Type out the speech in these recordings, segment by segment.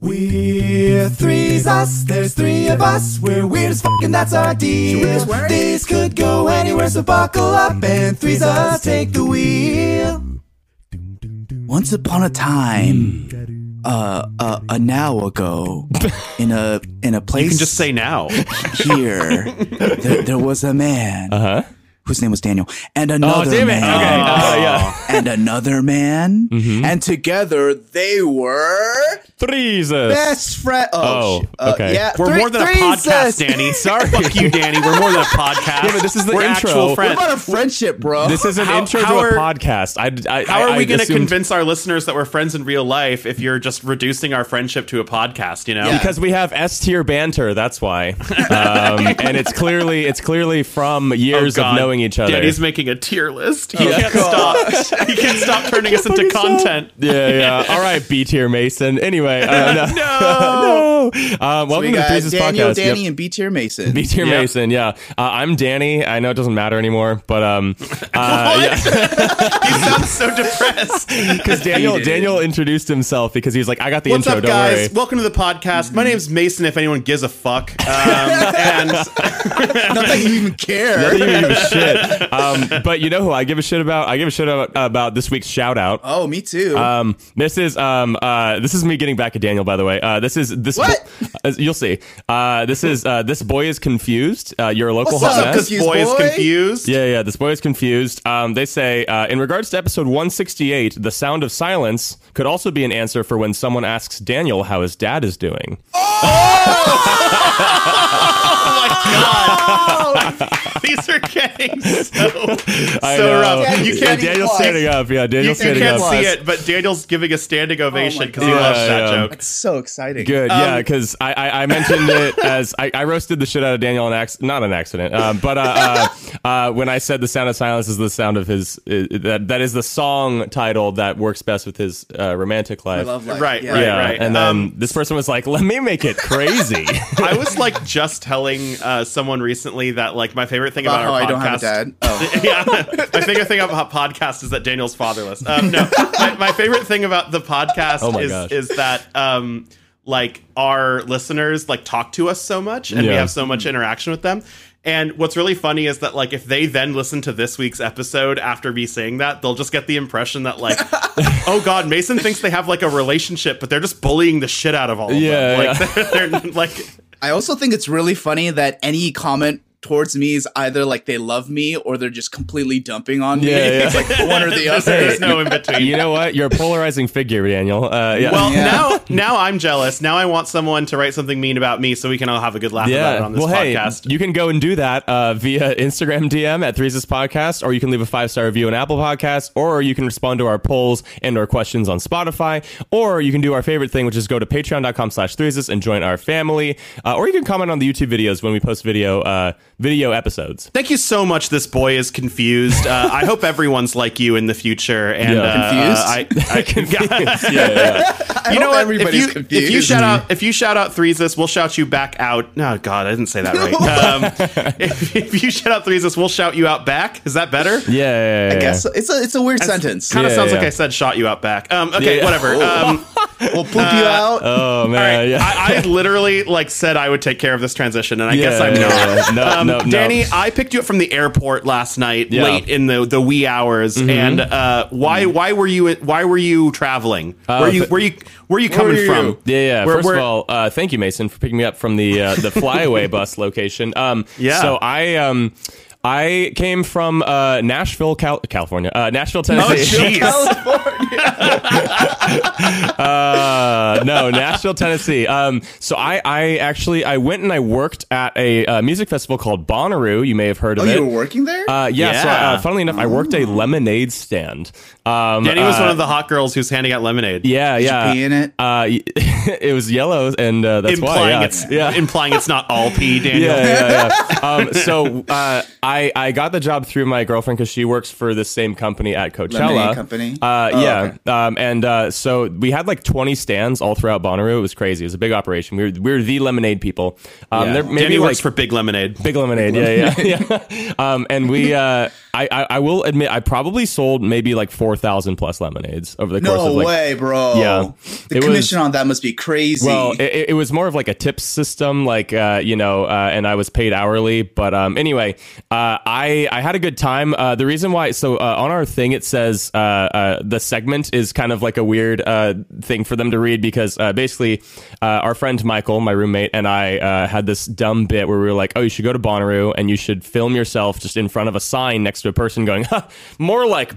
We're three's us, there's three of us. We're weird as fuck and that's our deal. This could go anywhere, so buckle up and three's us take the wheel. Once upon a time, uh, uh, a now ago, in a in a place You can just say now. here, there, there was a man Uh huh. Whose name was Daniel, and another damn it. man, Okay. Uh, yeah. and another man, Mm-hmm. and together they were Threes. best friend. Oh, Oh, sh- uh, okay. yeah, We're three- more than a podcast, uh, Danny. Sorry. Fuck you, Danny. We're more than a podcast. Yeah, but this is the We're actual What friends. What about a friendship, bro? This is an How- intro how to a podcast. I, I, How I- are we going to assumed- convince our listeners that we're friends in real life if you're just reducing our friendship to a podcast? You know, Yeah. Because we have S tier banter. That's why. Um, and it's clearly it's clearly from years Oh, of God. Knowing each other. Danny's making a tier list. He Oh, can't God. stop. He can't stop turning us into content. yeah, yeah. All right, B tier Mason. Anyway, uh, no. No. no. Um, welcome we to the got Threeses Daniel, podcast. Danny, Yep. and B tier Mason. B tier Yep. Mason, yeah. Uh, I'm Danny. I know it doesn't matter anymore, but um, uh, yeah. He sounds so depressed. because Daniel Daniel introduced himself because he was like, I got the What's intro. up, don't guys? worry. Welcome to the podcast. My name's Mason. If anyone gives a fuck, um, and Not that you even care. I didn't even give a shit. Um, but you know who I give a shit about? I give a shit about, about this week's shout out. Oh, me too. Um, this is um, uh, this is me getting back at Daniel. By the way, uh, this is this. What? Uh, you'll see. Uh, this is uh, this boy is confused. Uh, you're a local What's hot up, mess. because Confused boy is confused. Yeah, yeah. This boy is confused. Um, they say, uh, in regards to episode 168, the sound of silence could also be an answer for when someone asks Daniel how his dad is doing. Oh, my god! These are getting so I so know. rough. Daniel You can't. Daniel's standing up. Yeah, You, Daniel's you standing can't up. see it, but Daniel's giving a standing ovation because he God. loves Yeah, that yeah. joke. It's so exciting. Good, Um, yeah, because I, I, I mentioned it as I, I roasted the shit out of Daniel on acc- not an accident, um, but uh, uh, uh, when I said the sound of silence is the sound of his uh, that that is the song title that works best with his uh, romantic life. love life. Right, yeah. right, yeah, right. and then Um, this person was like, "Let me make it crazy." I was like just telling uh, someone recently that like my favorite thing About about, how our I podcast. don't have a dad. Oh. yeah, my favorite thing about podcast is that Daniel's fatherless. Um, no, my, my favorite thing about the podcast Oh is gosh. is that um, like our listeners like talk to us so much and we have so much interaction with them. And what's really funny is that like if they then listen to this week's episode after me saying that, they'll just get the impression that like, oh god, Mason thinks they have like a relationship, but they're just bullying the shit out of all of Yeah, them. Like they're, they're like I also think it's really funny that any comment towards me is either like they love me or they're just completely dumping on me. Yeah, yeah. It's like one or the there's, other. there's no in between. you know what? You're a polarizing figure, Daniel. Uh, yeah. Well, Yeah. now now I'm jealous. Now I want someone to write something mean about me so we can all have a good laugh about it on this well, podcast. hey, you can go and do that uh, via Instagram DM at Threeses Podcast, or you can leave a five star review on Apple Podcasts, or you can respond to our polls and our questions on Spotify, or you can do our favorite thing, which is go to patreon.com slash Threeses and join our family, uh, or you can comment on the YouTube videos when we post video uh, video episodes. Thank you so much. This boy is confused. Uh, I hope everyone's like you in the future. And Yeah. uh, Confused? uh, I, I, yeah, yeah. I you know hope what? If everybody's you, if you shout out if you shout out Threeses, we'll shout you back out. No, God, I didn't say that right. Um, if, if you shout out Threeses, we'll shout you out back. Is that better? Yeah, yeah, yeah, I guess it's a it's a weird sentence. Kind of Yeah, sounds like. I said shot you out back. Um, okay, Yeah. whatever. Um, We'll poop you out. Oh man, All right. yeah. I, I literally like said I would take care of this transition, and I guess I'm yeah, not. yeah. No, um, no, no. Danny, I picked you up from the airport last night, Yeah. Mm-hmm. late in the the wee hours. And uh, why why were you why were you traveling? where you where you where you coming were from? you? Yeah, yeah. Where- First where- of all, uh, thank you, Mason, for picking me up from the uh, the flyaway bus location. Um, Yeah. So I um. I came from uh, Nashville, Cal- California. Uh, Nashville, Oh, Tennessee. jeez. uh, no, Nashville, Tennessee. Um, so I, I actually, I went and I worked at a uh, music festival called Bonnaroo. You may have heard of Oh, it. you were working there? uh, yeah. So, Yeah. uh, funnily enough, I worked a lemonade stand. Um, Danny was uh, one of the hot girls who's handing out lemonade. Yeah, Did you yeah. pee in it? Uh, it was yellow, and uh, that's implying why. Yeah. it's yeah. implying it's not all pee, Daniel. yeah, yeah, yeah. um, so uh, I I got the job through my girlfriend because she works for the same company at Coachella. Lemonade company? Uh, Oh, yeah. okay. Um, and uh, so we had like 20 stands all throughout Bonnaroo. It was crazy. It was a big operation. We were we were the lemonade people. Um, Yeah. there maybe Danny like, works for Big Lemonade. Big lemonade, yeah, yeah, yeah. Um, and we, uh, I, I I will admit I probably sold maybe like four thousand plus lemonades over the course No of like way, bro. Yeah. The It was- commission on that must be crazy. Well, it, it was more of like a tips system, like uh, you know, uh, and I was paid hourly. But um, anyway, uh, I I had a good time. Uh, the reason why, so uh, on our thing, it says uh, uh, the segment is kind of like a weird uh, thing for them to read because uh, basically, uh, our friend Michael, my roommate, and I uh, had this dumb bit where we were like, "Oh, you should go to Bonnaroo and you should film yourself just in front of a sign next to a person going, more like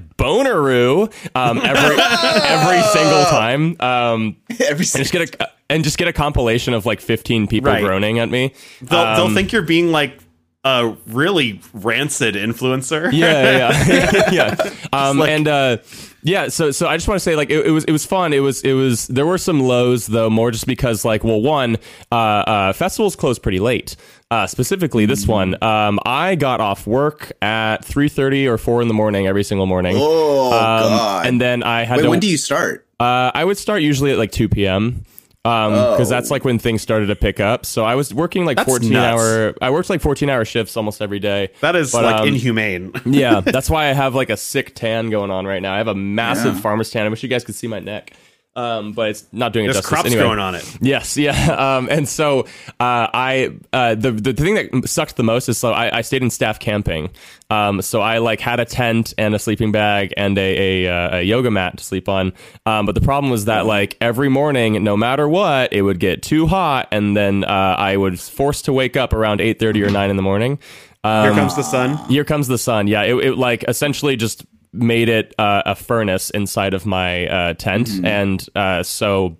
Bonaroo," um, every every single time. Um, Every and just get a and just get a compilation of like 15 people Right. groaning at me. They'll, Um, they'll think you're being like a really rancid influencer. yeah, yeah, yeah. Um, like- and uh, yeah, so so I just want to say like it, it was it was fun. It was it was there were some lows though, more just because like well, one uh, uh, festivals close pretty late. Uh, specifically, this one, um, I got off work at three thirty or four in the morning every single morning. Oh, Um, God. And then I had Wait, to. when do you start? Uh, I would start usually at like 2 p.m. because that's like when things started to pick up. So I was working like That's 14 nuts. hour. I worked like 14 hour shifts almost every day. That is But, like um, inhumane. yeah, that's why I have like a sick tan going on right now. I have a massive Yeah. farmer's tan. I wish you guys could see my neck. Um, but it's not doing it There's justice. crops Anyway. growing on it. Yes, yeah. Um, and so uh, I uh, the the thing that sucked the most is so I, I stayed in staff camping. Um, so I like had a tent and a sleeping bag and a a, uh, a yoga mat to sleep on. Um, but the problem was that like every morning, no matter what, it would get too hot, and then uh, I was forced to wake up around eight thirty or nine in the morning. Um, Here comes the sun. here comes the sun. Yeah, it, it like essentially just made it uh, a furnace inside of my uh, tent, and uh, so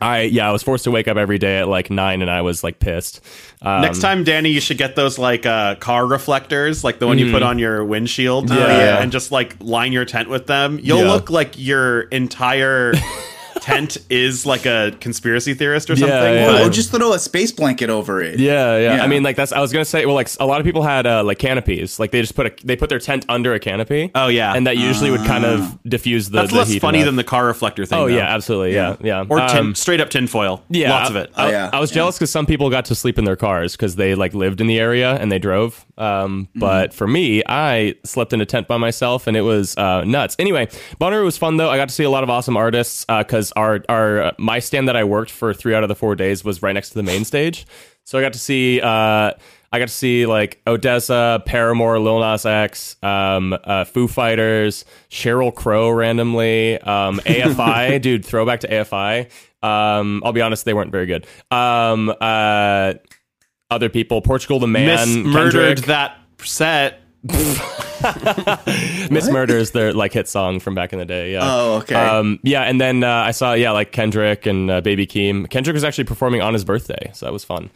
I yeah I was forced to wake up every day at like nine, and I was like pissed. Um, Next time, Danny, you should get those like uh, car reflectors, like the one you put on your windshield, uh, Yeah. and just like line your tent with them. You'll Yeah. look like your entire tent is like a conspiracy theorist or something. yeah. but- Or just throw a space blanket over it. Yeah, yeah, Yeah. I mean, like that's. I was gonna say, well, like a lot of people had uh, like canopies. Like they just put a they put their tent under a canopy. Oh, yeah. and that usually would kind of diffuse the. That's the less heat funny enough. than the car reflector thing. Oh though. yeah, absolutely. Yeah, yeah. Or tin, Um, straight up tinfoil. Yeah, lots of it. I, Oh, yeah. I was jealous because some people got to sleep in their cars because they like lived in the area and they drove. Um, but for me, I slept in a tent by myself and it was uh, nuts. Anyway, Bonnaroo was fun though. I got to see a lot of awesome artists because our our uh, my stand that I worked for three out of the four days was right next to the main stage, so I got to see. Uh, I got to see like ODESZA, Paramore, Lil Nas X, um, uh, Foo Fighters, Sheryl Crow randomly, um, AFI, dude, throwback to AFI. Um, I'll be honest, they weren't very good. Um, uh, other people, Portugal the Man, Miss murdered that set. Miss Murder is their like hit song from back in the day. Yeah. Oh, okay. Um, yeah, and then uh, I saw yeah like Kendrick and uh, Baby Keem. Kendrick was actually performing on his birthday, so that was fun.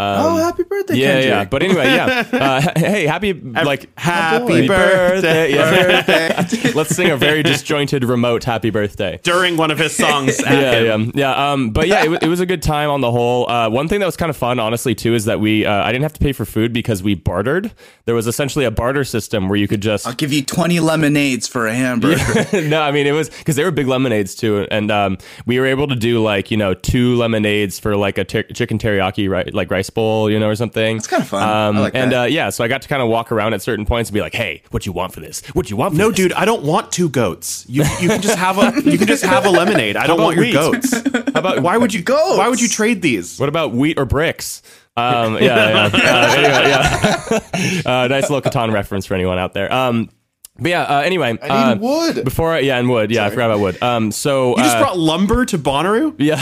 Oh, happy birthday, Yeah, Kendrick. yeah. But anyway, yeah. Uh, hey, happy like Happy boy. birthday. Yeah. Birthday. Let's sing a very disjointed remote happy birthday. During one of his songs. at yeah, him. yeah, yeah. Um, but yeah, it, wa- it was a good time on the whole. Uh, one thing that was kind of fun, honestly, too, is that we uh, I didn't have to pay for food because we bartered. There was essentially a barter system where you could just I'll give you 20 lemonades for a hamburger. no, I mean it was because they were big lemonades too, and um, we were able to do like you know two lemonades for like a ter- chicken teriyaki right like rice bowl, you know, or something. It's kinda fun. I Um, like and that. uh, yeah, so I got to kind of walk around at certain points and be like, "Hey, what do you want for this? What do you want?" For No, this? dude, I don't want two goats. You you can just have a you can just have a lemonade. I don't about want your goats. How about Why would you Goats? Why would you trade these? What about wheat or bricks? Um, yeah, yeah. Uh, anyway, yeah. uh, nice little Catan reference for anyone out there. Um, but yeah. Uh, anyway, uh, wood. Before, I, yeah, and wood. Yeah, I forgot about wood. Um, so You just uh, brought lumber to Bonnaroo? Yeah.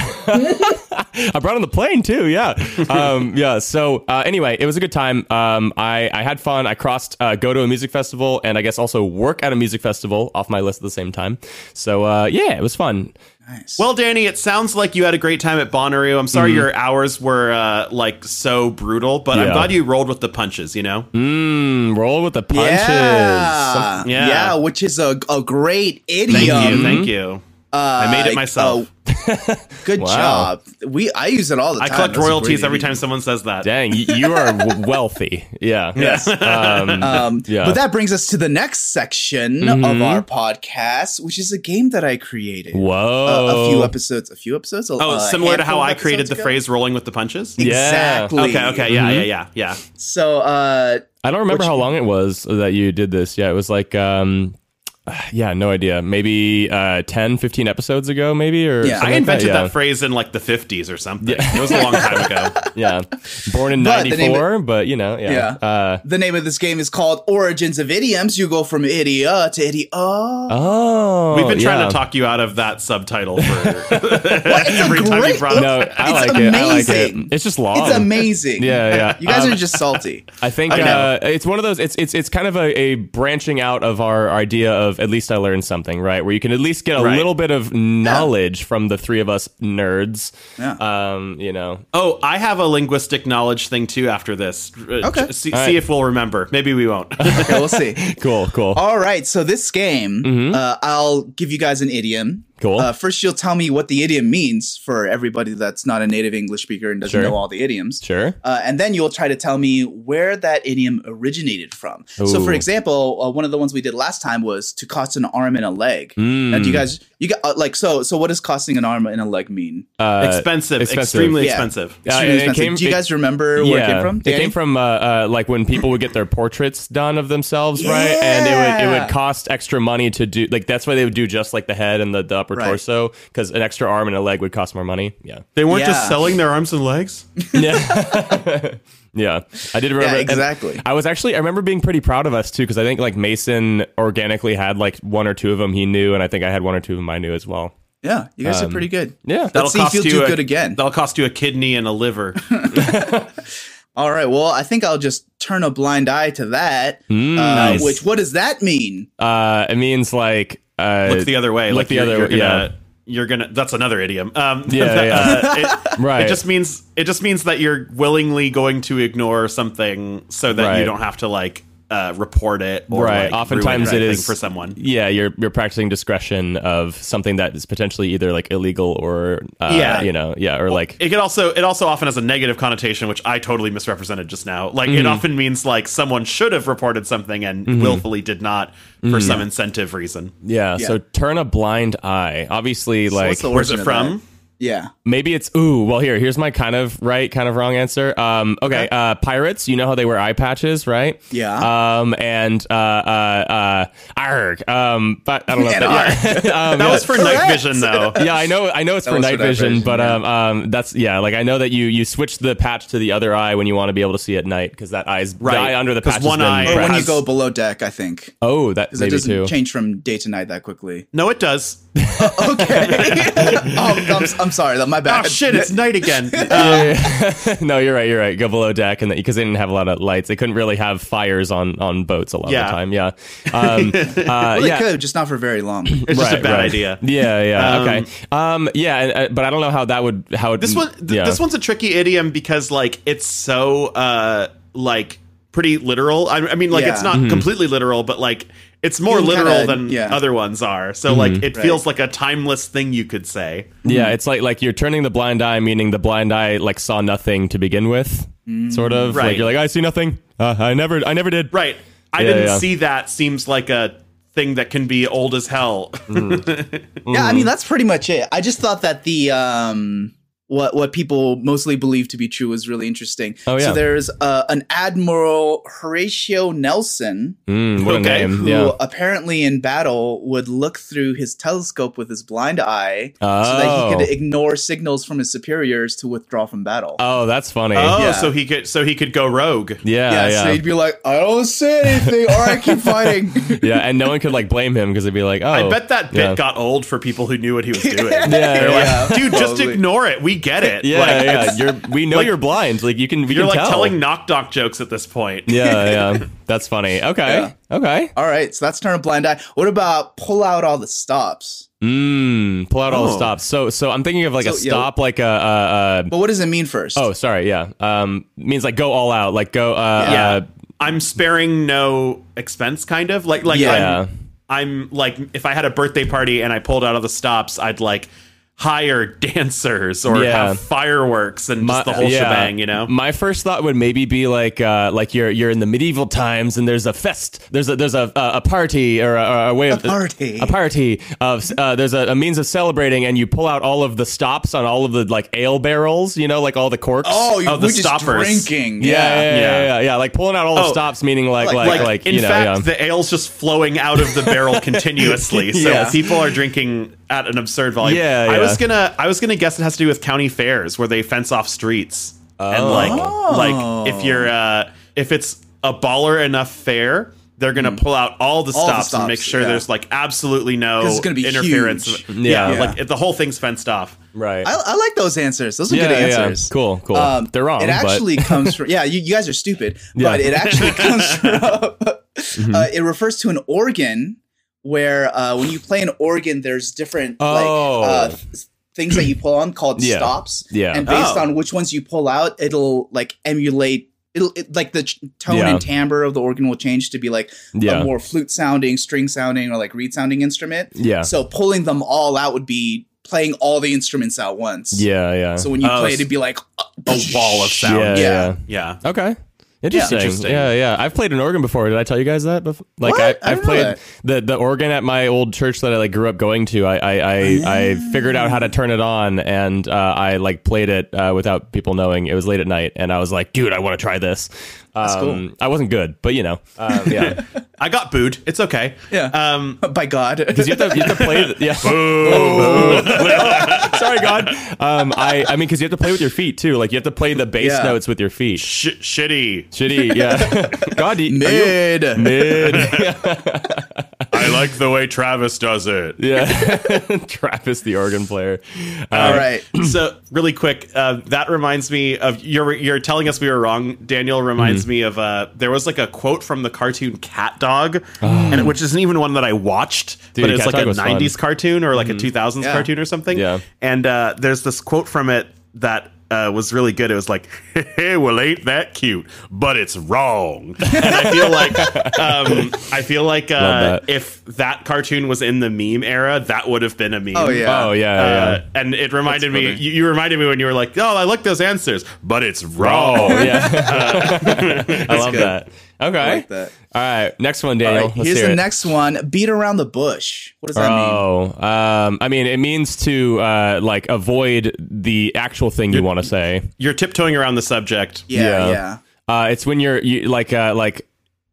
I brought on the plane too. Yeah. Um, yeah. So uh, anyway, it was a good time. Um, I, I had fun. I crossed uh, go to a music festival and I guess also work at a music festival off my list at the same time. So uh, yeah, it was fun. Nice. Well, Danny, it sounds like you had a great time at Bonnaroo. I'm sorry your hours were uh, like so brutal, but I'm glad you rolled with the punches. You know, Mm, roll with the punches. yeah. Yeah. yeah, which is a, a great idiom. thank you, thank you. I made it Uh, myself. oh, good Wow. job. We I use it all the time. I collect That's royalties every time someone says that. Dang, you, you are w- wealthy. Yeah. Yes. Um, Um, Yeah. But that brings us to the next section of our podcast, which is a game that I created. Whoa. Uh, a few episodes. A few episodes. Oh, uh, similar to how I created episodes the ago. phrase "rolling with the punches." Yeah. Exactly. Okay, okay, yeah, yeah, yeah, yeah. So, uh, I don't remember Which- how long it was that you did this. Yeah, it was like, um, yeah, no idea. Maybe uh, 10, 15 episodes ago, maybe? Or Yeah. something I like invented that, yeah. phrase in like the 50s or something. Yeah. It was a long time ago. Yeah. Born in But the name 94, but you know, yeah. Yeah. Uh, The name of this game is called Origins of Idioms. You go from idiot to idiot. oh. We've been trying yeah. to talk you out of that subtitle for every time you brought it No. I It's like it. I like it. amazing. It's just long. It's amazing. Yeah, yeah. You guys Um, are just salty. I think I uh, it's one of those. It's it's it's kind of a, a branching out of our idea of at least I learned something, right? Where you can at least get a Right. little bit of knowledge from the three of us nerds. Yeah. Um, you know. Oh, I have a linguistic knowledge thing too after this. Uh, Okay. j- See, see right. if we'll remember. Maybe we won't. Okay, we'll see. Cool, cool. All right, so this game, uh, I'll give you guys an idiom. Cool. Uh, first, you'll tell me what the idiom means for everybody that's not a native English speaker and doesn't Sure. know all the idioms. Sure. Uh, and then you'll try to tell me where that idiom originated from. So, for example, uh, one of the ones we did last time was to cost an arm and a leg. Mm. Now, do you guys, you got uh, like so? So, what does costing an arm and a leg mean? Uh, expensive, expensive. extremely Yeah. expensive. Yeah, Extremely it- it expensive. came- do you guys remember where it came from? It came from uh, uh, like when people would get their portraits done of themselves, right? And it would it would cost extra money to do like that's why they would do just like the head and the, the upper Right. torso because an extra arm and a leg would cost more money. Yeah, They weren't Yeah. just selling their arms and legs. yeah, yeah. I did remember Yeah, and exactly. I was actually I remember being pretty proud of us too because I think like Mason organically had like one or two of them he knew, and I think I had one or two of them I knew as well. Yeah, you guys Um, are pretty good. Yeah, Let's see if you'll do a, good again. That'll cost you a kidney and a liver. All right. Well, I think I'll just turn a blind eye to that. uh, nice. Which, what does that mean? uh, it means like uh, Look the other way. look like the other you're way, gonna, yeah. You're gonna. That's another idiom. Um, Yeah, yeah. uh, it, Right. It just means it just means that you're willingly going to ignore something so that Right. you don't have to like uh, report it or Right. like, Oftentimes ruin it for someone. Yeah, you're you're practicing discretion of something that is potentially either like illegal or uh, Yeah. you know, yeah, or like It could also it also often has a negative connotation, which I totally misrepresented just now. Like Mm-hmm. it often means like someone should have reported something and willfully did not Mm-hmm. for some incentive reason. yeah, Yeah. So turn a blind eye. Obviously, like what's the Where's it from? that? Yeah. maybe it's ooh. Well, here here's my kind of right, kind of wrong answer. Um, okay, uh, pirates. You know how they wear eye patches, right? Yeah. Um, and uh, uh, uh, arg. Um, but I don't know. If that, yeah. um, That yeah. was for night vision though. yeah, I know. I know it's That for night for night vision, vision, but yeah. um, um, that's yeah. Like I know that you you switch the patch to the other eye when you want to be able to see at night because that eye's Right. the eye under the patch. one eye- Or when you go below deck, I think. Oh, that Because it maybe doesn't too. change from day to night that quickly. No, it does. Okay. oh, I'm, I'm sorry. That my bad. Oh shit, it's night again. Uh, no, you're right. You're right. Go below deck, and that because they didn't have a lot of lights, they couldn't really have fires on on boats a lot Yeah. of the time. Yeah. Um, uh, Well, they yeah. could, just not for very long. it's just a bad right. idea. Yeah, yeah, Um, okay. Um, yeah, uh, but I don't know how that would how it, This one, th- yeah. this one's a tricky idiom because like it's so uh like pretty literal. I, I mean, like it's not Mm-hmm. completely literal, but like it's more You literal kinda- than yeah. other ones are. So Mm-hmm. like it Right. feels like a timeless thing you could say. Yeah, it's like like you're turning the blind eye, meaning the blind eye like saw nothing to begin with, sort of. Like Right. you're like, I see nothing. Uh, I never, I never did. Right. I Yeah, didn't yeah. see that. Seems like a thing that can be old as hell. Yeah, I mean that's pretty much it. I just thought that the um what what people mostly believe to be true is really interesting. Oh, yeah. So there's uh, an Admiral Horatio Nelson Mm, what Okay. a name. who Yeah. apparently in battle would look through his telescope with his blind eye so that Oh. he could ignore signals from his superiors to withdraw from battle. Oh, that's funny. oh, Yeah. so he could so he could go rogue. yeah, yeah, yeah, so he'd be like, I don't say anything, or I keep fighting. yeah, and no one could like blame him because they'd be like, oh, I bet that bit yeah. got old for people who knew what he was doing. Yeah, They're yeah. like, dude, just probably. ignore it. We get it. Yeah, Like, yeah. You're we know like- you're blind. Like you can we You're can like tell. telling knock knock jokes at this point. yeah, yeah. That's funny. Okay. Okay. All right, so that's turn a blind eye. What about pull out all the stops? Mm, pull out all the Oh. stops. So so I'm thinking of like a So, yeah. stop like a uh, uh But what does it mean first? Oh, sorry. Yeah. Um means like go all out. Like go uh Yeah. uh I'm sparing no expense, kind of like like Yeah. I'm, I'm like if I had a birthday party and I pulled out of the stops, I'd like hire dancers or Yeah. have fireworks and just the whole yeah. shebang, you know? My first thought would maybe be like, uh, like you're you're in the medieval times and there's a fest, there's a there's a a, a party or a, a way of A party. a party of uh, there's a, a means of celebrating, and you pull out all of the stops on all of the like ale barrels, you know, like all the corks. Oh, you Oh, the we're just stoppers. drinking. yeah, yeah, yeah, yeah, yeah. yeah, like pulling out all the Oh, stops, meaning like like- like like, like, in you know, fact, yeah. the ale's just flowing out of the barrel continuously. So Yeah. people are drinking at an absurd volume. Yeah, yeah, I was gonna I was gonna guess it has to do with county fairs where they fence off streets. And Oh. like like if you're uh if it's a baller enough fair, they're gonna pull out all the. All the stops, and make sure yeah. there's like absolutely no it's gonna be interference. huge. Yeah, Yeah. like if the whole thing's fenced off. right. I, I like those answers. Those are Yeah, good yeah. answers. Cool, cool. Um, They're wrong, It but- actually comes from yeah. You, you guys are stupid, Yeah. but it actually comes from. Mm-hmm. uh, it refers to an organ where uh, when you play an organ, there's different Oh. like uh, things that you pull on called Yeah. stops. Yeah. and based Oh. on which ones you pull out, it'll like emulate. It'll it, like the ch- tone Yeah. and timbre of the organ will change to be like Yeah. a more flute sounding, string sounding, or like reed sounding instrument. Yeah. So pulling them all out would be playing all the instruments at once. yeah, yeah. So when you Oh, play, it'd be like A wall of sound. yeah, yeah. yeah. Yeah. Okay. Interesting. Interesting. Yeah, yeah. I've played an organ before. Did I tell you guys that? Before? Like What? I, I I've didn't played the the organ at my old church that I like grew up going to. I I I, I figured out how to turn it on, and uh, I like played it uh, without people knowing. It was late at night, and I was like, dude, I want to try this. Um, cool. I wasn't good, but you know, um, yeah. I got booed. It's okay. Yeah. Um by God. Because you, have to- you have to play. The, yeah. Sorry, God. Um, I I mean, because you have to play with your feet too. Like you have to play the bass Yeah. notes with your feet. sh- shitty. Shitty. Yeah. God, do you- are you- Mid. Mid. I like the way Travis does it. Yeah, Travis, the organ player. All Uh, right. so really quick, uh, that reminds me of you're you're telling us we were wrong. Daniel reminds Mm-hmm. me of uh, there was like a quote from the cartoon CatDog, and which isn't even one that I watched, Dude, but it's like Dog a was fun. Mm-hmm. '90s cartoon or like a 2000s Yeah. cartoon or something. Yeah. and uh, there's this quote from it that. Uh, was really good. It was like, "Hey, well, ain't that cute? But it's wrong." And I feel like, um, I feel like uh, that. if that cartoon was in the meme era, that would have been a meme. Oh yeah. Oh yeah, Uh, yeah. and it reminded me. You, you reminded me when you were like, "Oh, I like those answers, but it's wrong." Oh yeah. I love good. that. Okay. I like that. All right. Next one, Daniel. right, here's the it. next one. Beat around the bush. What does that mean? Oh, um, I mean, it means to uh, like avoid the actual thing you want to say. You're tiptoeing around the subject. Yeah, yeah. yeah. Uh, it's when you're you, like uh, like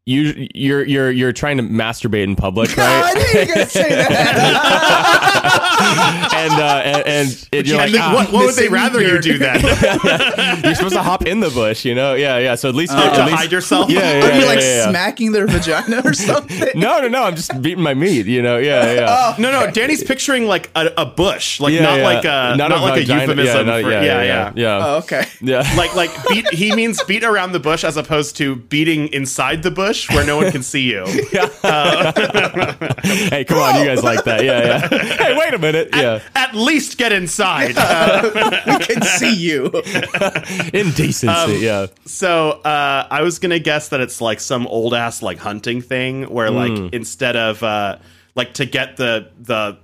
you you're you're you're trying to masturbate in public, Oh, I right? knew you were gonna say that. and uh, and, and, and you're And like, then ah, what, what would they missing rather you do then? you're supposed to hop in the bush, you know? Yeah, yeah. So at least, you're, to least hide yourself? Yeah, yeah, Are you yeah, like yeah, yeah. smacking their vagina or something? No, no, no. I'm just beating my meat. You know? Yeah, yeah. No, no. Danny's picturing like a, a bush, like yeah, not yeah. like a not, like a vagina- euphemism Yeah, no, for yeah, yeah, yeah, yeah. yeah. Oh, okay. yeah. Like like beat. He means beat around the bush as opposed to beating inside the bush where no one can see you. hey, come on, you guys like that? Yeah, yeah. Hey, wait a minute. Yeah, At least get inside. We can see you. indecency. Um, yeah. So uh, I was gonna guess that it's like some old ass like hunting thing where Hmm. like instead of uh, like to get the the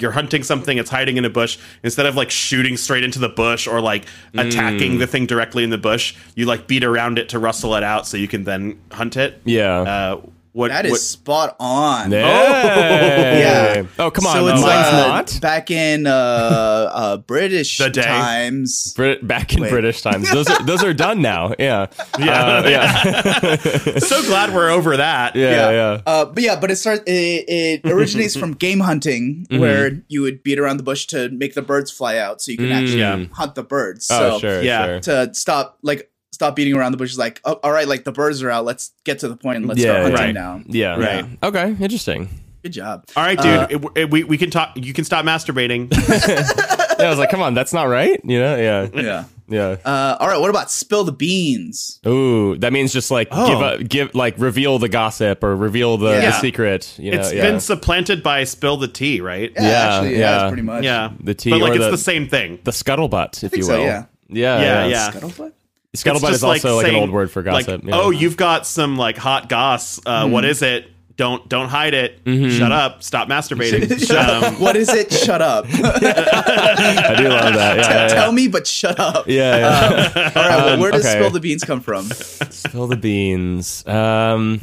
you're hunting something it's hiding in a bush instead of like shooting straight into the bush or like attacking the thing directly in the bush you like beat around it to rustle it out so you can then hunt it Yeah. uh, what That is what- spot on. Hey. Yeah. Oh, come on. So it's Mine's uh, not. back in uh, uh, British The day. times. Brit- back in Wait. British times. Those are those are done now. Yeah. Yeah. Uh, yeah. so glad we're over that Yeah. Yeah. Uh, but yeah, but it starts. It, it originates from game hunting, Mm-hmm. where you would beat around the bush to make the birds fly out, so you can actually Yeah. hunt the birds. Oh, so sure. yeah. Sure. to stop, like, stop beating around the bush is like, oh, all right, like the birds are out. Let's get to the point and let's Yeah, start hunting right. now. Yeah. Right. Okay. Interesting. Good job. all right dude Uh, it- it- we, we can talk you can stop masturbating Yeah. I was like, come on, that's not right. You know? Yeah. Yeah. Yeah. Uh, all right. What about spill the beans? Ooh, that means just like Oh. give a give like reveal the gossip or reveal the, the Yeah. secret. You know? It's yeah. been supplanted by spill the tea right Yeah, Yeah, actually, yeah, yeah. it's pretty much. yeah The tea but like or it's the- the same thing the scuttlebutt, if think you so, will. yeah. Yeah. Yeah, yeah. Scuttlebutt? Scuttlebutt It's is just also like, an saying, old word for like, gossip. yeah. Oh, you've got some like hot goss. Uh, Hmm. What is it? don't don't hide it. Mm-hmm. Shut up. Stop masturbating. um, what is it? Shut up. I do love that. Yeah, yeah, Tell me, but shut up. yeah. yeah, yeah. All right. Well, where does okay. spill the beans come from? Spill the beans. Um,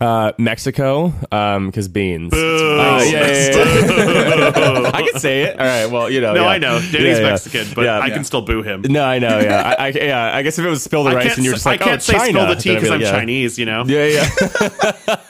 uh, Mexico, um, because beans. Uh, yeah, yeah, yeah. I can say it. All right. Well, you know. no, yeah. I know. Danny's. Mexican, but. I can still boo him. No, I know. Yeah, I, I, yeah. I guess if it was spill the I rice and you're just like, I can't oh, say China, spill the tea because I'm. Chinese, you know? Yeah,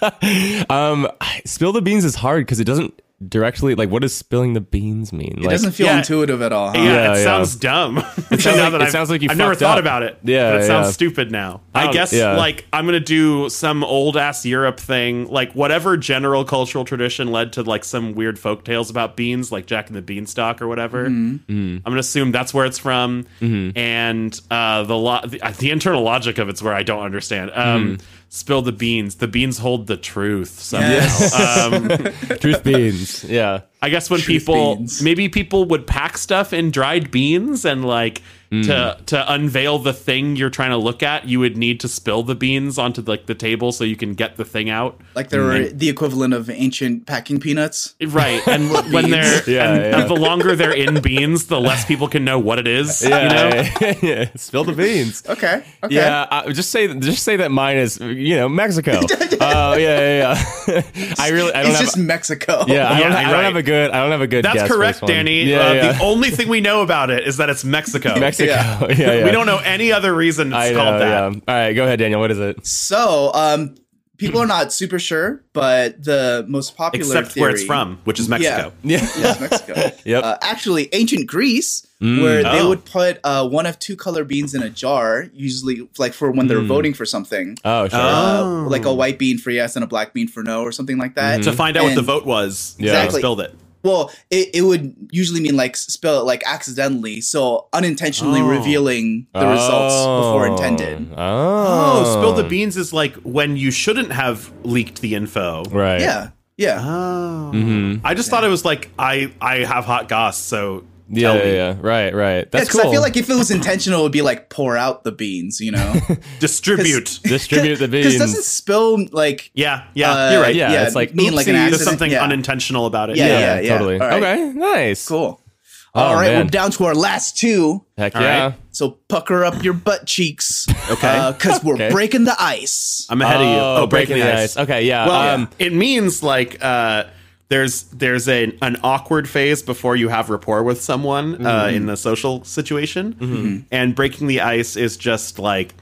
yeah. um, spill the beans is hard because it doesn't directly like. What does spilling the beans mean? It doesn't feel yeah. intuitive at all. Huh? Yeah, Yeah, it yeah. sounds dumb. It sounds like- it sounds like you I've never thought up. about it. Yeah, but it sounds stupid now. I I guess yeah. like I'm gonna do some old ass Europe thing, like whatever general cultural tradition led to like some weird folk tales about beans, like Jack and the Beanstalk or whatever. Mm-hmm. I'm gonna assume that's where it's from, and uh, the, lo- the the internal logic of it's where I don't understand. Um, Mm. Spill the beans. The beans hold the truth somehow. Yes. Um, truth beans. Yeah. I guess when Truth people beans. maybe people would pack stuff in dried beans and like Mm. to to unveil the thing you're trying to look at, you would need to spill the beans onto like the table so you can get the thing out. Like they were the equivalent of ancient packing peanuts. Right. And when they're Yeah, and, yeah. and the longer they're in beans, the less people can know what it is. Yeah, you know? yeah, yeah. Spill the beans. Okay. Okay. Yeah, uh, just say just say that mine is you know Mexico. Oh yeah, yeah, yeah. I really I don't It's have just Mexico. yeah I don't, Yeah, I don't right. have a good I don't have a good. That's guess for correct, this one. Danny. Yeah, uh, yeah. The only thing we know about it is that it's Mexico. Mexico. Yeah. Yeah, yeah. We don't know any other reason it's I called know. that. Yeah. All right, go ahead, Daniel. What is it? So, um, people are not super sure, but the most popular Except where it's from, which is Mexico. Yeah. Yes, Mexico. Yep. Uh, actually, ancient Greece, where they Oh. would put uh, one of two color beans in a jar, usually like for when they're voting for something. oh sure. Uh, like a white bean for yes and a black bean for no, or something like that. To find out what the vote was, Yeah. yeah, Exactly. spilled it. Well, it, it would usually mean like spell it like accidentally, so unintentionally Oh. revealing the results before Oh. intended. Oh, Oh, spill the beans is like when you shouldn't have leaked the info. Right. Yeah, yeah. Oh. Mm-hmm. I just thought it was like I I have hot goss, so Yeah, tell yeah, me. yeah. Right, right. That's because cool. I feel like if it was intentional, it would be like pour out the beans, you know? distribute. distribute the beans. Because doesn't spill like yeah, yeah, uh, you're right. Yeah, it's like, mean like an accident. There's something yeah. unintentional about it. Yeah, yeah, yeah, yeah. totally. All right. Okay, nice. Cool. Oh, All right, man. we're down to our last two. Heck All yeah. right. So pucker up your butt cheeks. Okay. Because we're Okay. breaking the ice. I'm ahead of you. Oh, breaking, the ice. Okay, yeah. Well, um, it means like uh, there's there's a, an awkward phase before you have rapport with someone uh, Mm-hmm. in the social situation, and breaking the ice is just like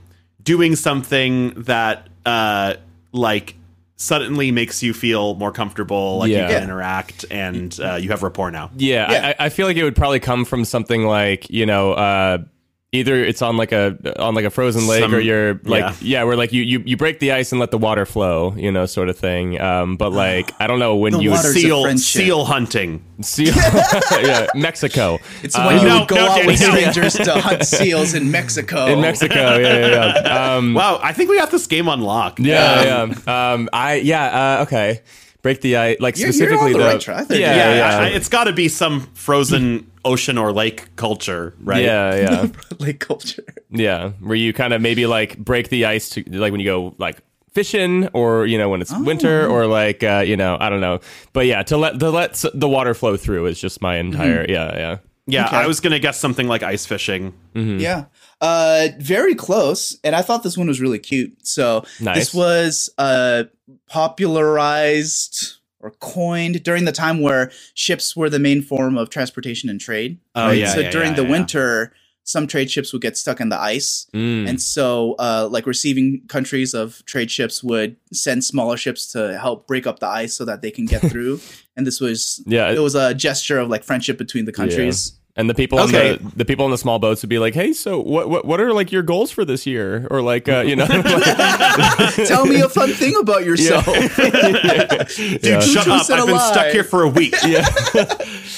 doing something that uh, like suddenly makes you feel more comfortable, like Yeah. you can interact, and uh, you have rapport now. Yeah, Yeah. I, I feel like it would probably come from something like you know, uh, either it's on like a on like a frozen lake, Some- or you're like yeah. yeah. where like you, you you break the ice and let the water flow, you know, sort of thing. Um, but like I don't know when The you would water's a Seal seal hunting. see, yeah, Mexico. It's when you no, would go no, out with Danny, no. strangers to hunt seals in Mexico. in Mexico, yeah, yeah, yeah. Um, Wow, I think we got this game unlocked lock. yeah, yeah. Um, I yeah, uh, okay. Break the ice, like You're- you're specifically on the the right track there, yeah, Yeah, yeah, I- I- it's got to be some frozen ocean or lake culture, right? yeah, yeah. Lake culture. Yeah, where you kind of maybe like break the ice to like when you go like fishing or you know when it's winter Oh. or like uh, you know I don't know, but yeah, to let to let the water flow through is just my entire Mm-hmm. yeah yeah Yeah, Okay. I was gonna guess something like ice fishing. Yeah. Uh very close. And I thought this one was really cute. So Nice. this was uh popularized or coined during the time where ships were the main form of transportation and trade. Oh, yeah, So yeah, during yeah, the yeah. winter, some trade ships would get stuck in the ice. Mm. And so, uh, like receiving countries of trade ships would send smaller ships to help break up the ice so that they can get through. and this was, Yeah. it was a gesture of like friendship between the countries. And the people Okay. on the the people on the small boats would be like, hey, so what what what are like your goals for this year or like uh, you know Tell me a fun thing about yourself. Dude, Yeah. shut up! said I've been alive. stuck here for a week. yeah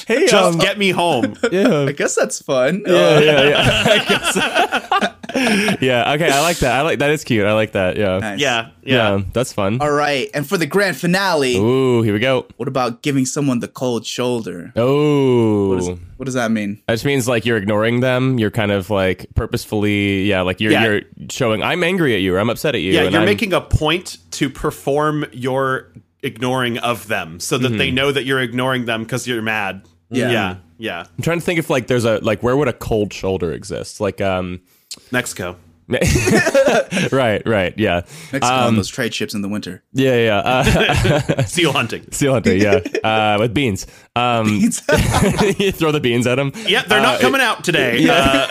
hey Just um, get me home. yeah I guess that's fun. yeah Uh, yeah yeah I guess yeah. Okay, I like that. I like that. Is cute. I like that. Yeah. Nice. Yeah, yeah. Yeah, that's fun. All right, and for the grand finale, Ooh, here we go. what about giving someone the cold shoulder? Oh, What, is, what does that mean? that just means like you're ignoring them. You're kind of like purposefully, yeah, like you're Yeah. you're showing I'm angry at you or I'm upset at you. Yeah, and you're I'm- making a point to perform your ignoring of them so that Mm-hmm. they know that you're ignoring them because you're mad. Yeah. Yeah. Yeah. I'm trying to think if like there's a like where would a cold shoulder exist? Like um, Mexico. right, right, yeah, Mexico Um, on those trade ships in the winter. yeah, yeah. Uh, Seal hunting. seal hunting, yeah, uh, with beans. Um, you throw the beans at them. Yeah, they're not coming out today. Uh,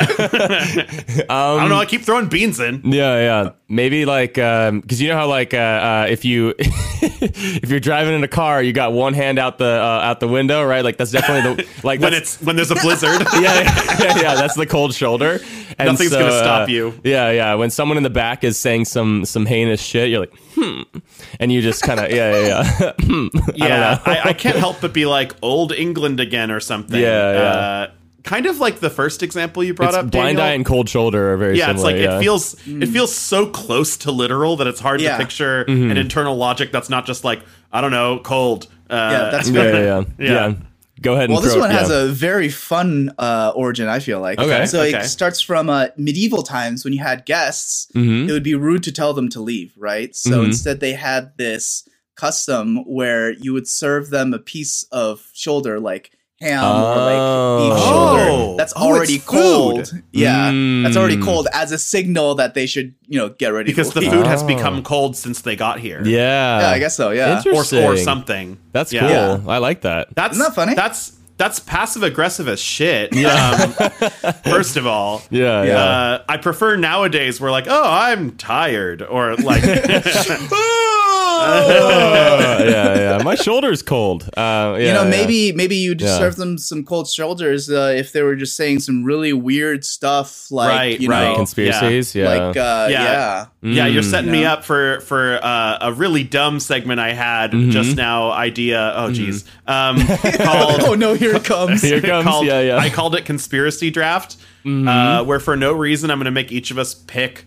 I don't know. I keep throwing beans in. Yeah, yeah. Maybe like because you know how like uh, uh, if you if you're driving in a car, you got one hand out the uh, out the window, right? Like that's definitely the like When it's when there's a blizzard. yeah, yeah, yeah, yeah, that's the cold shoulder. And Nothing's so, gonna stop uh, you. Yeah, yeah. When someone in the back is saying some some heinous shit, you're like, hmm, and you just kind of yeah, yeah, yeah. Hmm. yeah, I, I, can't help but be like old England again or something. Yeah, yeah. Uh, kind of like the first example you brought It's up. blind Daniel. eye and cold shoulder are very yeah, it's like yeah. it feels it feels so close to literal that it's hard Yeah. to picture Mm-hmm. an internal logic that's not just like I don't know, cold. Uh, Yeah, that's yeah, yeah, yeah, Yeah. yeah. Go ahead. And Well, this one it, has yeah. a very fun uh, origin. I feel like. Okay, So okay. it starts from uh, medieval times when you had guests. Mhm. It would be rude to tell them to leave, right? So Mhm. instead, they had this custom where you would serve them a piece of shoulder, like ham or like beef Oh. shoulder. That's Oh, already it's cold. food. Yeah, that's already Mm. cold as a signal that they should, you know, get ready because to the leave. food has Oh. become cold since they got here. yeah. Yeah, I guess so. Yeah. or Interesting. or something. That's Yeah. cool. I like that. That's Isn't that funny? That's that's passive aggressive as shit. Um, first of all, Yeah, yeah. Uh, I prefer nowadays where like, oh, I'm tired, or like, Uh, yeah, yeah. My shoulder's cold. Uh, yeah, you know, yeah. maybe maybe you just Yeah. serve them some cold shoulders uh, if they were just saying some really weird stuff, like Right, you right. know, conspiracies. Yeah, like uh, Yeah. yeah. yeah, you're Mm. setting me up for for uh, a really dumb segment I had Mm-hmm. just now. Idea. Oh, geez. Um, called Oh no, here it comes. Here it comes. called, yeah, yeah. I called it conspiracy draft, Mm-hmm. uh, where for no reason I'm going to make each of us pick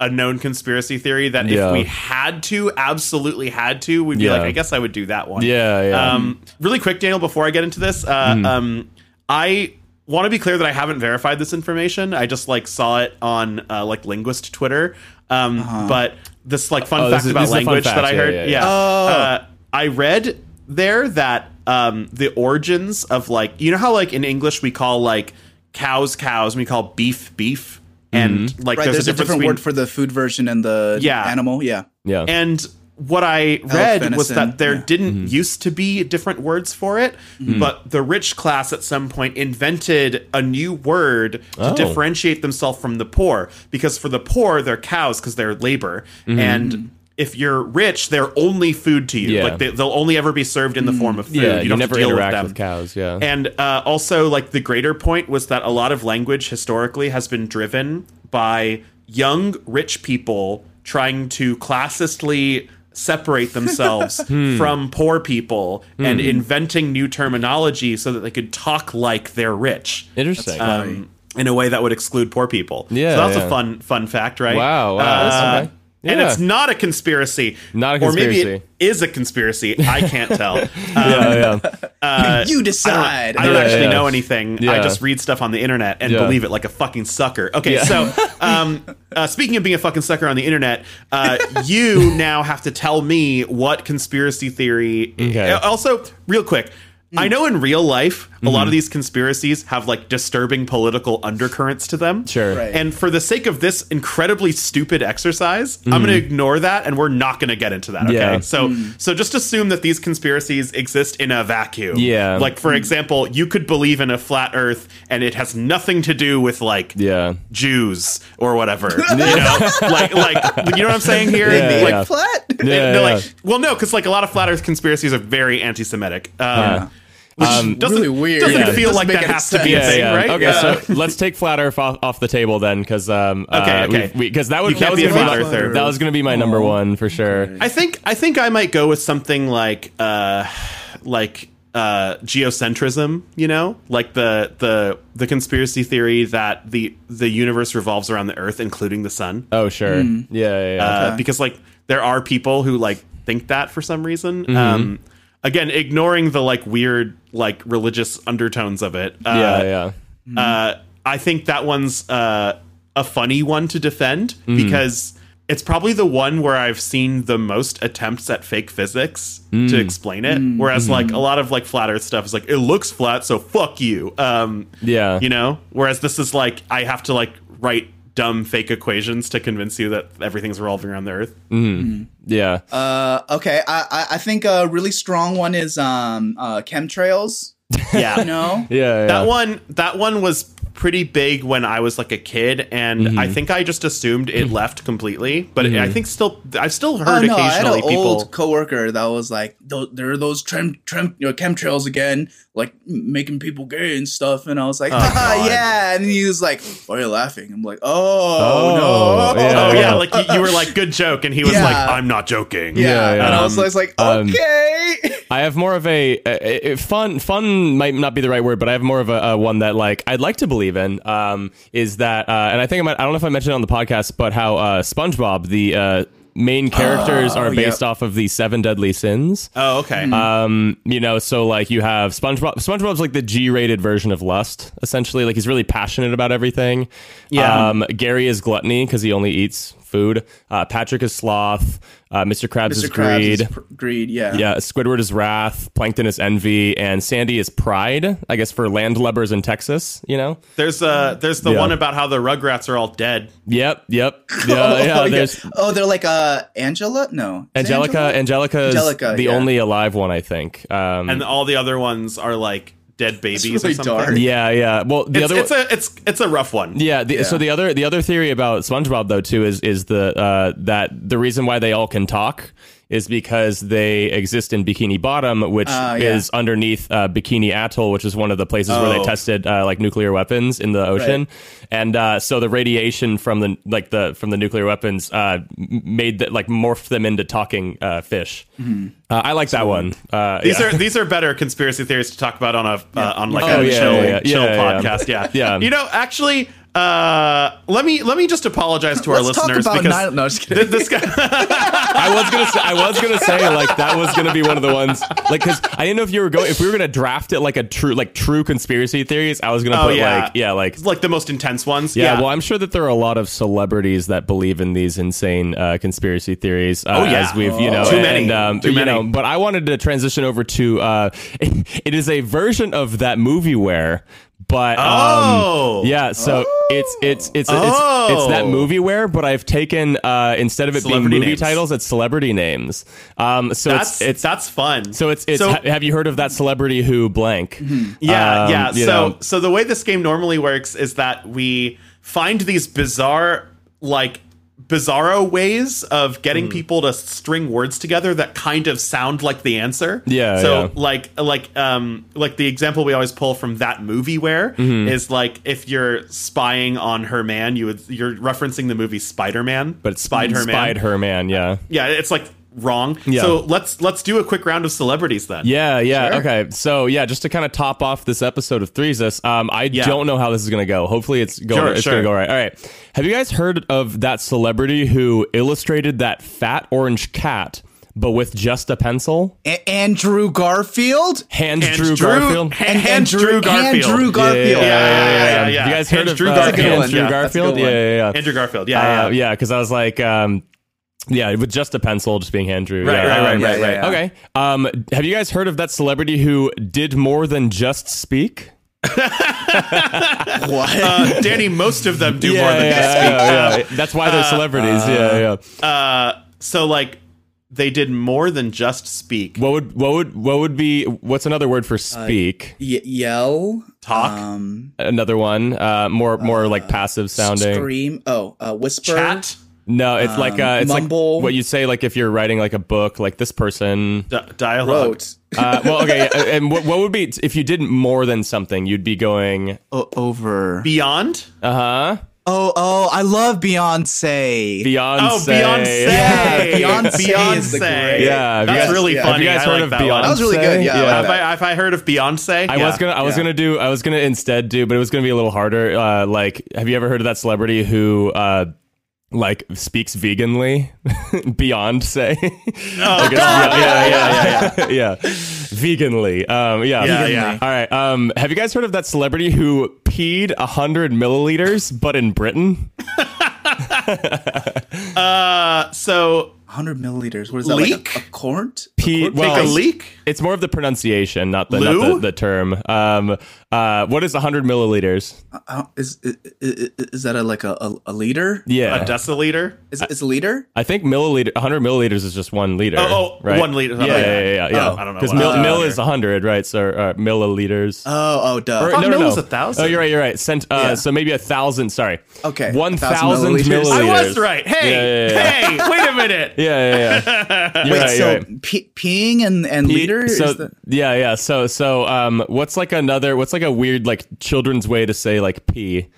a known conspiracy theory that Yeah. if we had to, absolutely had to, we'd be Yeah. like, I guess I would do that one. yeah, yeah. Um, really quick, Daniel, before I get into this, uh, Mm. um, I want to be clear that I haven't verified this information. I just like saw it on uh, like linguist Twitter. Um, But this like fun Uh-huh. Oh, fact is- about this is a fun language fact. that I Yeah, heard. yeah, Yeah, yeah. Oh. Uh, I read there that um, the origins of like you know how like in English we call like cows cows and we call beef beef and Mm-hmm. like Right, there's, there's, a a, different between word for the food version and the Yeah. animal. Yeah. yeah. and what I read was that there yeah. didn't Mm-hmm. used to be different words for it, but the rich class at some point invented a new word to Oh. differentiate themselves from the poor. Because for the poor, they're cows because they're labor, and if you're rich, they're only food to you. Yeah. Like they, they'll only ever be served in the form of food. yeah, you, you, don't have never interact with with, cows. Yeah, And uh, also, like the greater point was that a lot of language historically has been driven by young rich people trying to classistly separate themselves Hmm. from poor people and inventing new terminology so that they could talk like they're rich. interesting. Um, in a way that would exclude poor people. Yeah, so that's yeah. a fun fun fact, right? Wow, wow, Uh, that's okay. And it's not a conspiracy. Not a Or maybe it is a conspiracy. I can't tell. Um, yeah, yeah. uh, you decide. I don't Yeah, actually yeah. know anything. I just read stuff on the internet and Yeah. believe it like a fucking sucker. Okay, Yeah. so um, uh, speaking of being a fucking sucker on the internet, uh, you now have to tell me what conspiracy theory. Okay. Also, real quick. I know in real life, a lot of mm-hmm. these conspiracies have like disturbing political undercurrents to them. Sure. Right. And for the sake of this incredibly stupid exercise, I'm going to mm-hmm. ignore that and we're not going to get into that, okay? Yeah. So so just assume that these conspiracies exist in a vacuum. Yeah. Like for example, you could believe in a flat earth and it has nothing to do with like Yeah. Jews or whatever. you know? like like you know what I'm saying here? Yeah, like yeah. flat. Yeah, they're yeah. like well no, because like a lot of flat earth conspiracies are very anti-Semitic. Um, which doesn't, really weird. doesn't Yeah. feel Doesn't like make that any has to be a sense. thing, yeah, yeah. right? Okay, Uh, so let's take flat Earth off, off the table then, because um, Okay, uh, okay. because that would that was be a gonna flat my- earther. That was going to be my number one for sure. I think I think I might go with something like uh like uh, geocentrism, you know, like the the the conspiracy theory that the the universe revolves around the Earth, including the sun. Oh, sure. Yeah, yeah, yeah. Uh, because like there are people who like think that for some reason. Mm-hmm. Um, again, ignoring the like weird like religious undertones of it. Uh, yeah, yeah. uh, I think that one's uh, a funny one to defend Mm-hmm. because it's probably the one where I've seen the most attempts at fake physics Mm. to explain it. Whereas like a lot of like flat Earth stuff is like it looks flat, so fuck you. Um, Yeah. you know. Whereas this is like I have to like write dumb fake equations to convince you that everything's revolving around the Earth. Yeah. Uh, okay, I, I I think a really strong one is um uh chemtrails. Yeah, You know, yeah, yeah. that one that one was pretty big when I was like a kid, and Mm-hmm. I think I just assumed it left completely. But I think still, I've still oh heard no, I had occasionally an people. old coworker that was like, there are those trim, trim, you know, chemtrails again, like making people gay and stuff. And I was like, Oh, Haha, yeah. And he was like, why are you laughing? I'm like, Oh, oh, no. yeah. oh yeah, like you, you were like good joke, and he was Yeah. like, I'm not joking. Yeah, Yeah, yeah. and I was always like, Um, okay. I have more of a, a, a- fun. Fun might not be the right word, but I have more of a, a one that like I'd like to believe in. Um, is that, uh, and I think I, might, I don't know if I mentioned it on the podcast, but how uh, SpongeBob, the uh, main characters, are based off of the seven deadly sins. Oh okay. Um, you know, so like you have SpongeBob. SpongeBob's like the G-rated version of lust, essentially. Like he's really passionate about everything. Yeah. Um, Gary is gluttony because he only eats food. Uh, Patrick is sloth. Uh, Mr. Krabs is Krabs greed. is pr- greed, yeah. Yeah, Squidward is wrath, Plankton is envy, and Sandy is pride. I guess for landlubbers in Texas, you know. there's uh there's the Yeah. one about how the Rugrats are all dead. Yep, yep, yeah, Oh, yeah. yeah. There's oh, they're like uh Angela? No. Is Angelica. Angelica is Angelica, the yeah. only alive one, I think. Um, and all the other ones are like dead babies really or something. dark. yeah, yeah. Well, the It's, other it's a it's it's a rough one. Yeah, the, so the other the other theory about SpongeBob though too is is the uh, that the reason why they all can talk is because they exist in Bikini Bottom, which Ah, yeah. is underneath uh, Bikini Atoll, which is one of the places where they Oh. tested uh, like nuclear weapons in the ocean, and uh, so the radiation from the like the from the nuclear weapons uh, made that like morphed them into talking uh, fish. Mm-hmm. Uh, I like that one. Uh, These yeah. are these are better conspiracy theories to talk about on a uh, on like Oh, a yeah, chill yeah, yeah. chill Yeah, yeah, yeah. podcast. Yeah, Yeah. You know, actually, uh, let me let me just apologize to our Let's talk listeners about because nine. No, just th- kidding. this guy. I was gonna say, I was gonna say like that was gonna be one of the ones like because I didn't know if you were going if we were gonna draft it like a true like true conspiracy theories. I was gonna Oh, put yeah. like yeah like like the most intense ones. yeah, Yeah, Well, I'm sure that there are a lot of celebrities that believe in these insane uh, conspiracy theories. Uh, Oh, yeah. as we've you know Too and, many. um, Too you many. know. But I wanted to transition over to uh, it is a version of that movie where. But um, Oh. yeah, so it's it's it's it's, Oh. it's that movie where, but I've taken uh, instead of it being movie names. titles, it's celebrity names. Um, so that's it's it's that's fun. so it's it's. So- ha- have you heard of that celebrity who blank? Yeah, Um, yeah. So know. so the way this game normally works is that we find these bizarre like bizarro ways of getting people to string words together that kind of sound like the answer. Yeah, So yeah. like like um like the example we always pull from that movie where Mm-hmm. is like if you're spying on her man, you would you're referencing the movie Spider-Man, But it's spied her man. Spied her man. Yeah. Yeah, it's like wrong. Yeah. So let's let's do a quick round of celebrities then. Yeah, yeah. Sure. Okay. So yeah, just to kind of top off this episode of Threeses, um, I Yeah. don't know how this is gonna go. Hopefully it's going Sure, it's sure. gonna go right. All right. Have you guys heard of that celebrity who illustrated that fat orange cat, but with just a pencil? A- Andrew Garfield. Hands Hands Drew, Drew- Garfield. Hand- And- Drew Garfield. Andrew Garfield. Yeah, yeah, yeah, yeah, yeah, yeah. You guys heard of Drew uh, Garfield. Hands Drew Yeah, that's Garfield? Yeah, yeah, yeah. Andrew Garfield. Uh, Yeah, yeah. yeah, because I was like, um, yeah, with just a pencil, just being hand drew. Right, yeah, right, right, right, right. yeah. Okay. Um, have you guys heard of that celebrity who did more than just speak? What? Uh, Danny, most of them do yeah, more than yeah, just yeah, speak. yeah. That's why they're celebrities. yeah, yeah. Uh, so like they did more than just speak. What would what would what would be what's another word for speak? Y- yell. Talk? Um. another one, uh, more more like passive sounding. Scream. Oh. Uh, whisper. Chat, No, it's like uh, it's mumble. like what you say like if you're writing like a book, like this person. d- dialogue. Wrote. Uh, well, okay, and what what would be if you did more than something? You'd be going, O- over. Beyond. uh huh. Oh, oh, I love Beyonce. Beyonce. Oh, Beyonce. Yeah, Beyonce is the great- Yeah, that's guys- really yeah. funny. Have you guys I heard like of that Beyonce? one. That was really good, yeah, I like Have. I, have I heard of Beyonce? I Yeah. was gonna, I was gonna do, I was gonna instead do, but it was gonna be a little harder. Uh, like, have you ever heard of that celebrity who, uh, like speaks veganly beyond say? Oh, yeah, yeah, yeah, yeah, yeah, yeah. veganly. Um, yeah, Yeah, veganly. yeah. All right. Um, have you guys heard of that celebrity who peed hundred milliliters, but in Britain? Uh, so 100 milliliters. What is that? Leak? Like a, a quart? Pee. take a leak. It's more of the pronunciation, not the not the, the term. Um, uh, what is hundred milliliters? Uh, is, is is that a like a, a, a liter? Yeah, A deciliter. Is is a liter? I think milliliter, 100 milliliters is just one liter. Oh, oh, right? one liter. Yeah, yeah, yeah. yeah, yeah. yeah. Oh, I don't know Because what mil, I'm mil is 100, right? So uh, milliliters. Oh, oh, duh. Or- thought no, no, mil no. was a thousand. Oh, you're right. You're right. Cent, uh, Yeah. So maybe a thousand. Sorry. Okay, One 1,000 thousand milliliters. milliliters. I was right. Hey, Yeah, yeah, hey, wait a minute. Yeah, yeah, yeah. Wait, right. so right. pe- peeing and, and Pe- liter? So is the, yeah, yeah. So so um, what's like another? What's like a weird like children's way to say like pee?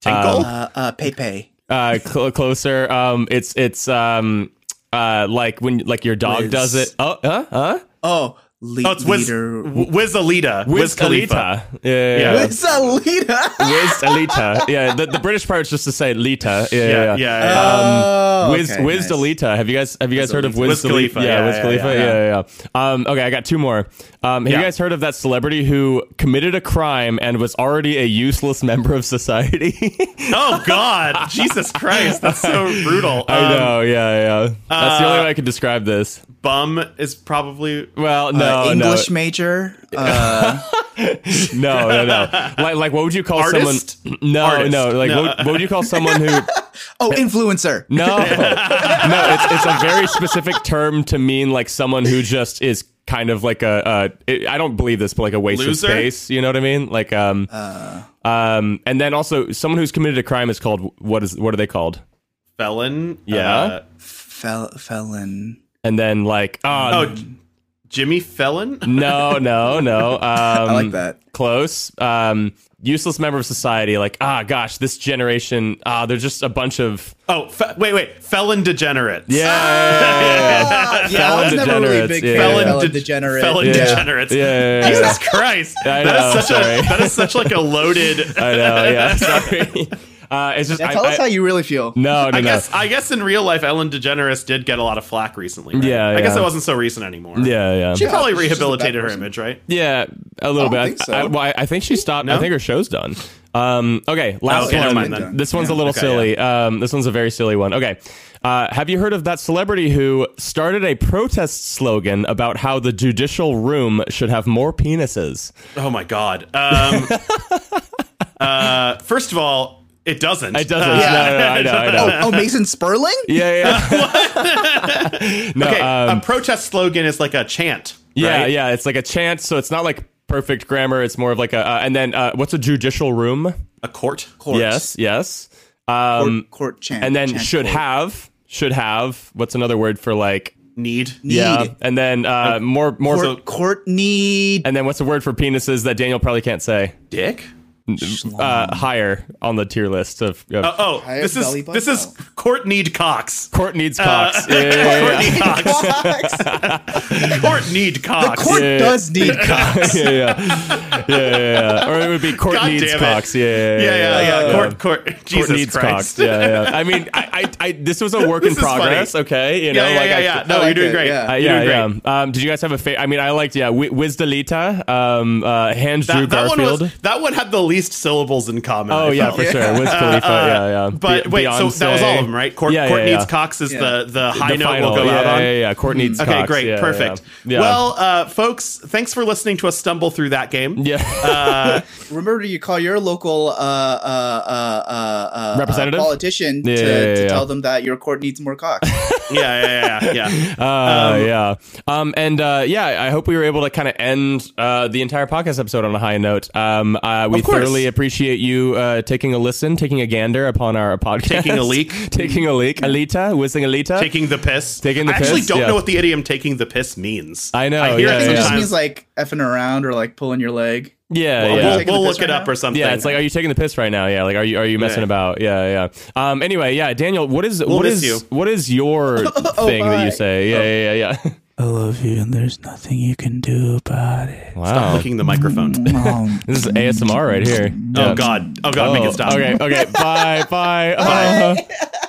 Tinkle. uh, uh, Pepe. Uh, cl- closer. Um, it's it's um, uh, like when like your dog Wiz. does it. Oh, huh, huh? Oh, le- oh, it's Wiz, liter. Wiz Alita. Wiz Wiz Khalifa. Khalifa. Yeah, yeah, yeah. Yeah. Wiz a liter? Wiz Alita. Yeah, the, the British part is just to say Lita. Yeah, Yeah, yeah. yeah. yeah. yeah. Oh, Wiz okay, Wiz nice. Delita. Have you guys have you guys heard of Wiz, Wiz Khalifa? Khalifa, Yeah, yeah, Wiz Khalifa. yeah. Yeah, yeah. yeah. Um, okay, I got two more. Um, have Yeah. you guys heard of that celebrity who committed a crime and was already a useless member of society? oh God, Jesus Christ, that's so brutal. I Um, know. Yeah, yeah. That's the only uh, way I could describe this. Bum is probably. Well, no, Uh, no, English major. Uh, no, no, no. Like, like, what would you call Artist? someone? No, Artist. no. Like, No. What, what would you call someone who? oh, influencer. No, no, it's, it's a very specific term to mean like someone who just is kind of like a. Uh, it, I don't believe this, but like a waste Loser? of space. You know what I mean? Like, um, um, and then also someone who's committed a crime is called what is what are they called? Felon. Yeah. Uh, Fel- felon. And then like, oh, oh, Jimmy Felon. no, no, no. Um, I like that. Close. Um, useless member of society. Like, ah, gosh, this generation. Ah, they're just a bunch of. Oh, fe- wait, wait. Felon degenerates. Yeah, yeah, yeah, yeah. yeah, Felon never really degenerates, yeah, fan yeah. of Felon, felon de- degenerate. felon yeah. degenerates. Yeah, yeah, yeah, Jesus Christ. I know, is such sorry. a that is such like a loaded. I know. Yeah, sorry. Uh, it's just. Yeah, I, tell us I- how you really feel. No, no, I no. guess I guess in real life, Ellen DeGeneres did get a lot of flack recently. right? Yeah, I guess yeah. it wasn't so recent anymore. Yeah, yeah, she probably she's just a bad rehabilitated her person. image, right? yeah. A little I bit. don't think so. I, well, I, I think she stopped. I think her show's done. Um, okay, last okay, never one. mind then. This one's a little Okay, silly. Um, this one's a very silly one. Okay. Uh, have you heard of that celebrity who started a protest slogan about how the judicial room should have more penises? Oh my god. Um, uh, first of all, it doesn't. It doesn't. Uh, No, no, no, I know, I know. Oh, oh, Mason Sperling? Yeah, yeah. no, Okay, um, a protest slogan is like a chant. yeah, right? yeah. It's like a chant, so it's not like perfect grammar. It's more of like a. Uh, and then uh, what's a judicial room? A court. Court. Yes, yes. Um, Court, court chant. and then chant should court. have should have. What's another word for like? Need. Need. Yeah, and then uh, more more. So- Court, court need. and then what's the word for penises that Daniel probably can't say? Dick. Uh, higher on the tier list of. of Uh, oh, this is this is court need cocks. Court needs Uh. Yeah, yeah, yeah, Court need cocks. court need the court Yeah. does need cocks. yeah, yeah, yeah, yeah, yeah. Or it would be court God needs damn it. Yeah, yeah, yeah, yeah, yeah. yeah. Court, court. Jesus Court needs Christ. cocks. Yeah, yeah. I mean, I, I, I this was a work in This is funny. progress. Okay, you know, Yeah, yeah, like yeah, I, yeah. No, I you're doing it, great. yeah. Uh, You're yeah, great. yeah. Um, did you guys have a favorite? I mean, I liked yeah, Wi- Wiz Delita, um, uh, Hands Drew That, that one Garfield. was that one had the least syllables in common. oh I yeah, felt. for sure. Wiz Khalifa. yeah, yeah. But Be- wait, so that was all of them, right? Court, Yeah, court yeah, needs yeah. cocks is Yeah. the the high The note final. we'll go yeah, out on. Yeah, yeah, yeah. Court needs Okay, great, Yeah, perfect. Yeah. yeah. Well, uh, folks, thanks for listening to us stumble through that game. yeah. Remember, to you call your local uh, uh, uh, uh, uh, Representative? uh, politician Yeah, to, yeah, yeah, to yeah. tell them that your court needs more cocks. yeah, yeah, yeah, yeah. Uh, yeah. Um, and uh, yeah, I hope we were able to kind of end uh, the entire podcast episode on a high note. Um, uh, we Of course, really appreciate you uh, taking a listen, taking a gander upon our podcast, Taking a leak. taking a leak. Alita, whizzing Alita. Taking the piss. Taking the piss. I actually don't yeah. know what the idiom "taking the piss" means. I know, I hear yeah, it I think it just means like effing around or like pulling your leg. yeah, We'll- yeah. we'll, we'll piss look it up now? or something. Yeah, it's like, are you taking the piss right now? Yeah, like, are you are you messing Yeah. about? Yeah, yeah. Um. Anyway, yeah, Daniel, what is what miss is you. what is your thing that you say? Yeah, yeah, yeah, yeah. I love you, and there's nothing you can do about it. Wow. Stop Wow, licking the microphone. Mm, mm, mm. this is ASMR right here. Oh Yeah. God! Oh God! Make Oh, it stop. Okay, okay. Bye, bye. Bye. Uh,